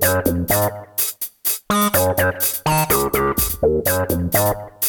Thank you.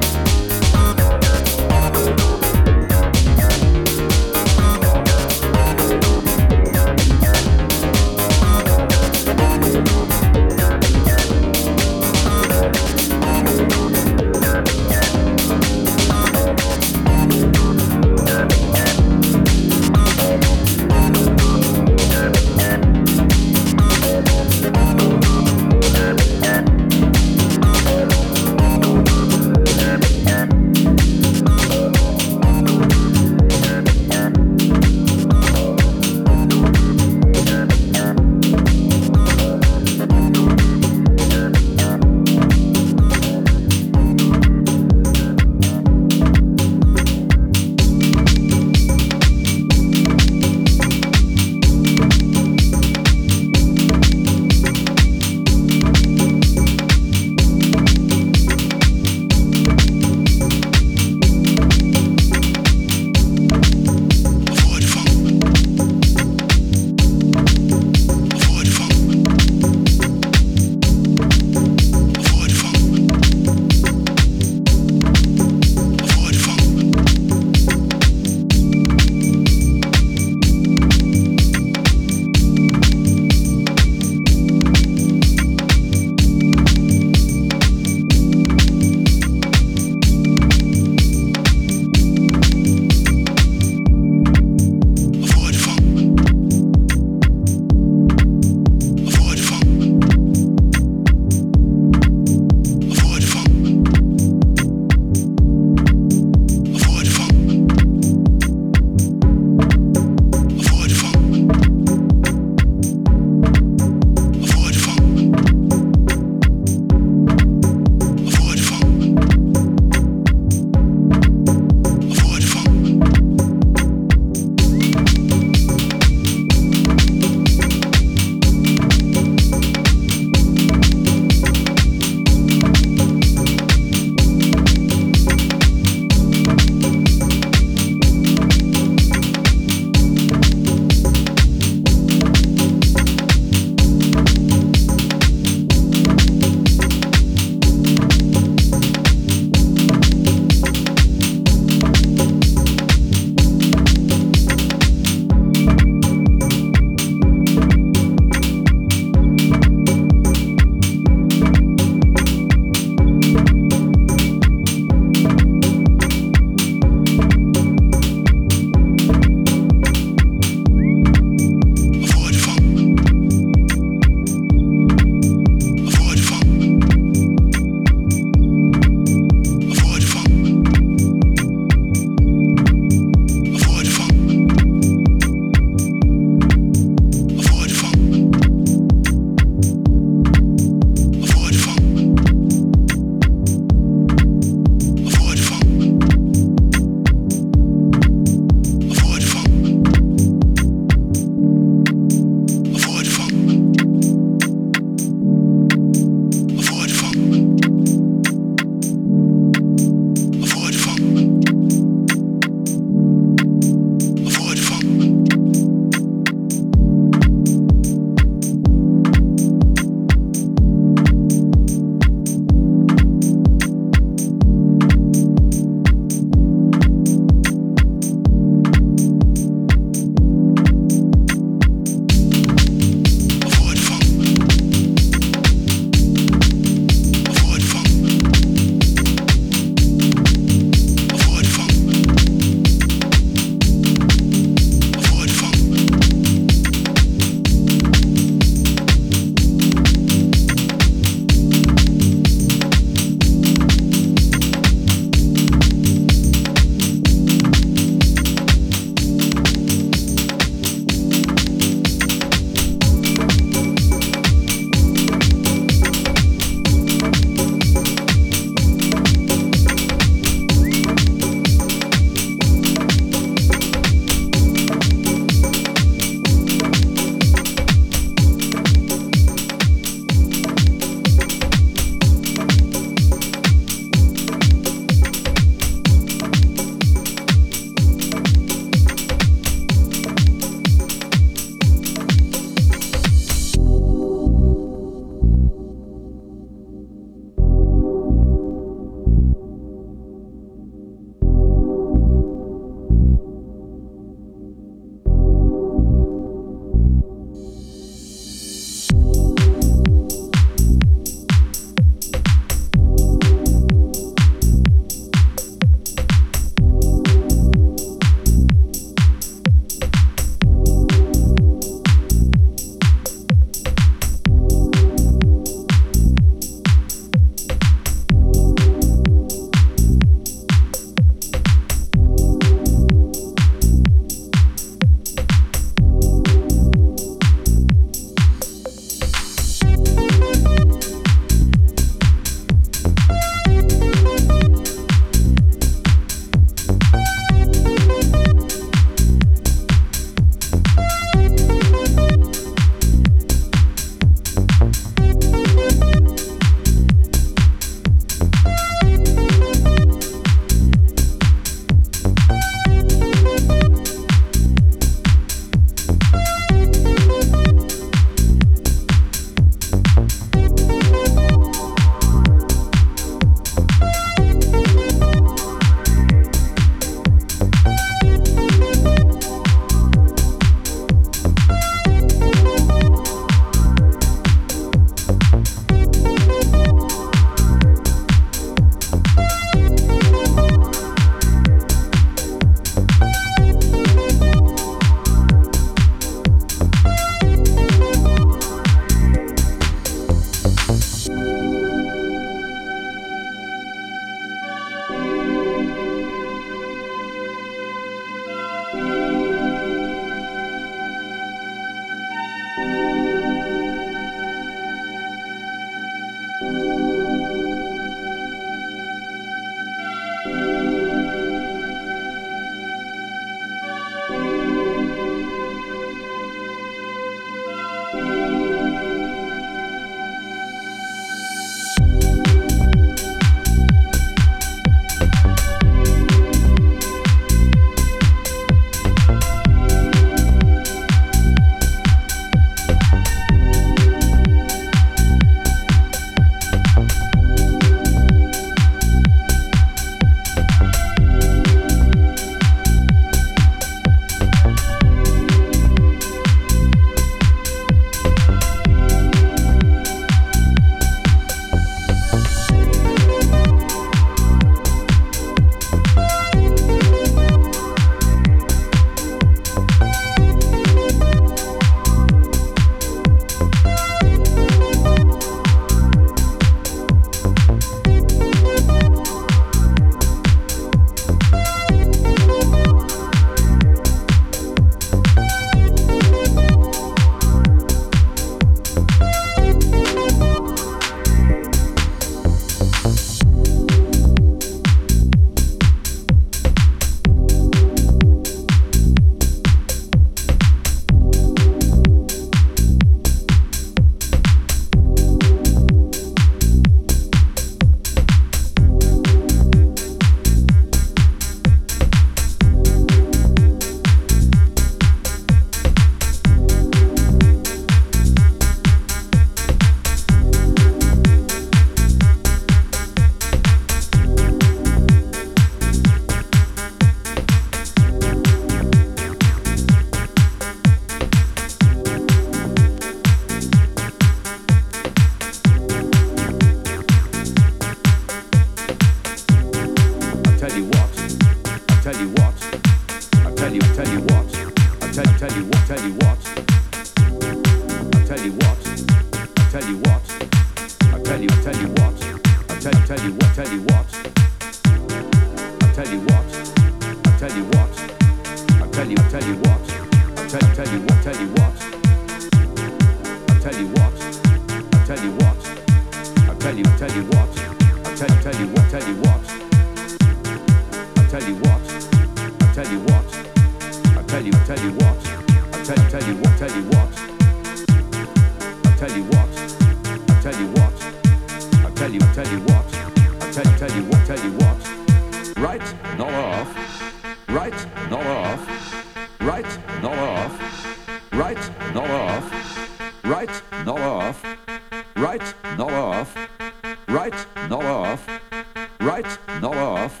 Right, not off.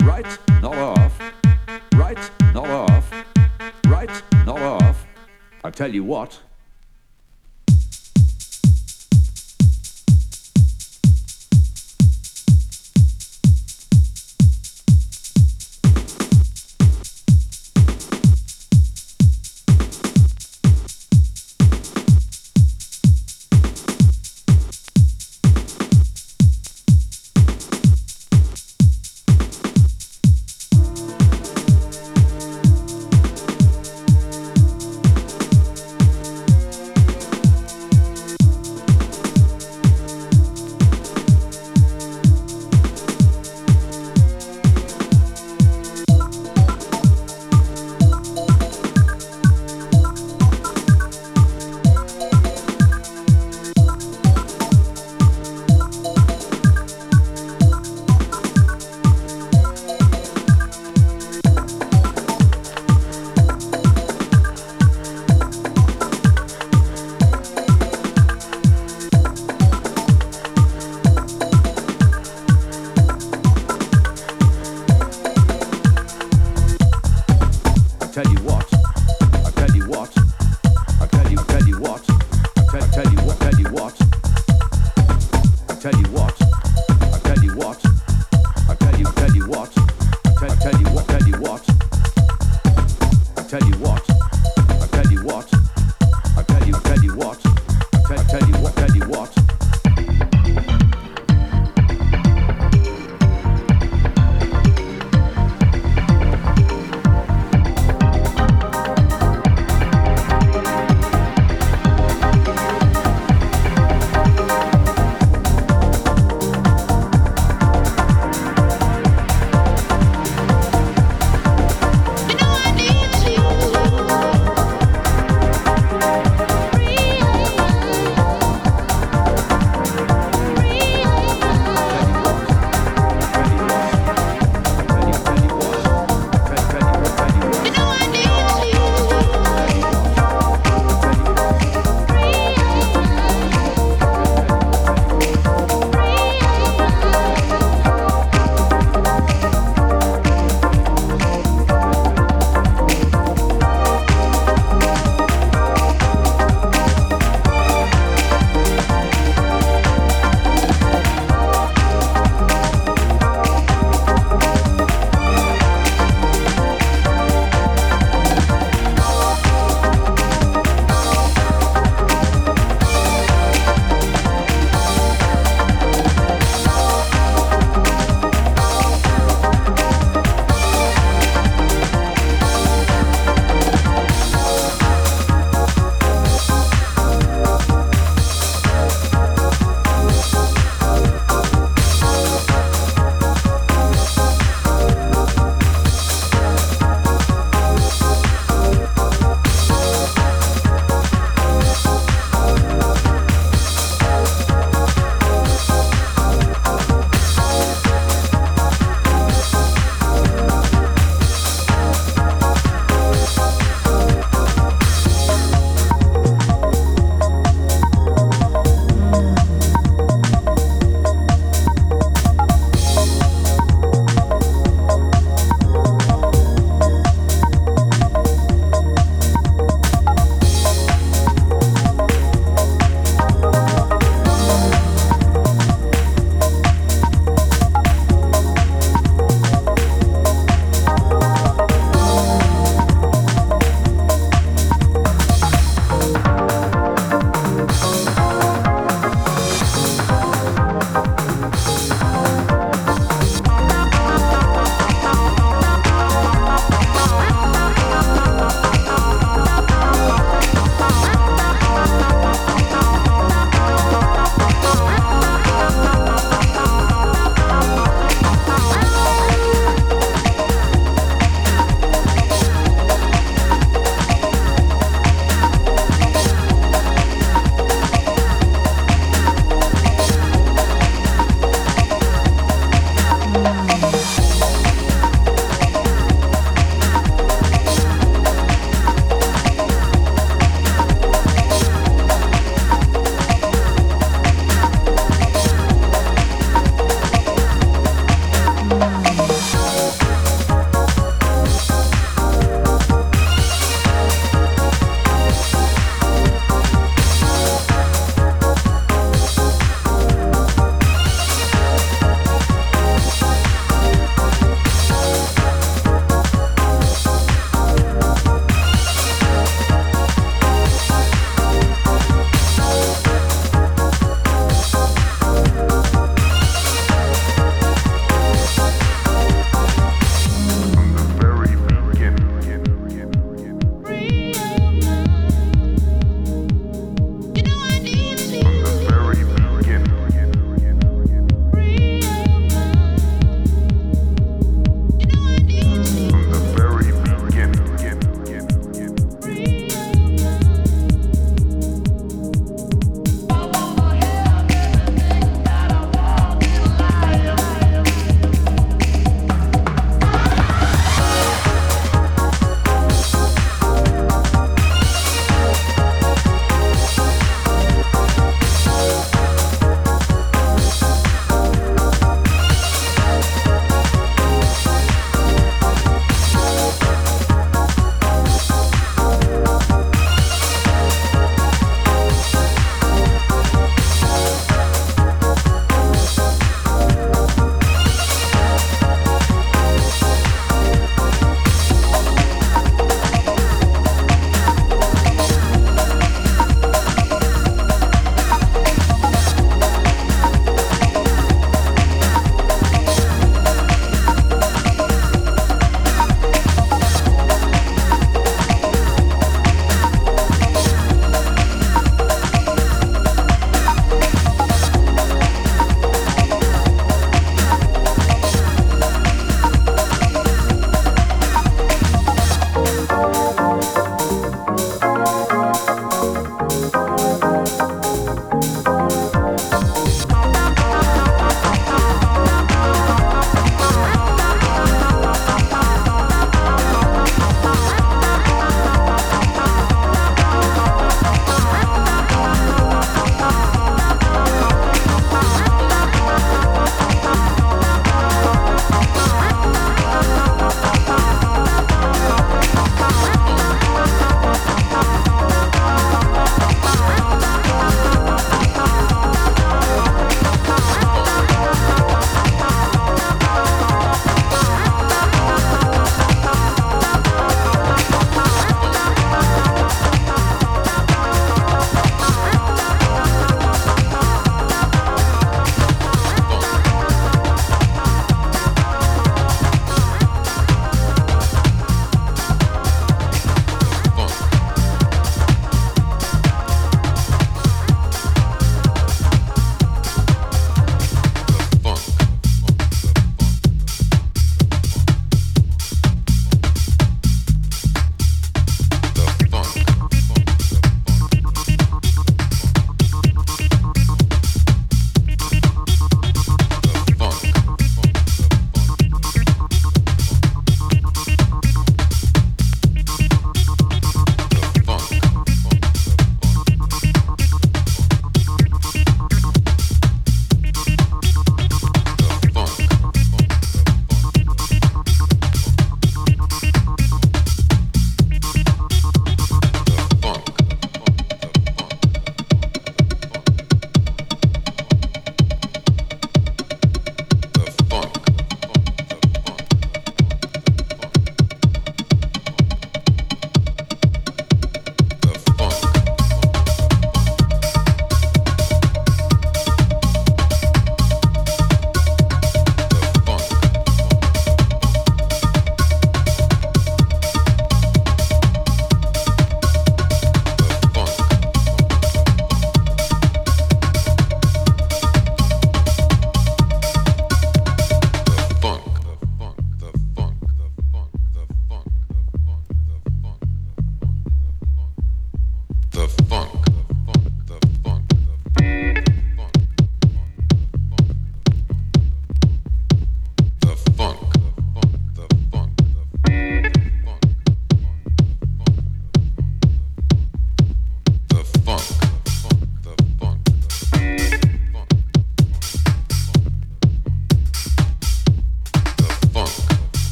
Right, not off. Tell you what.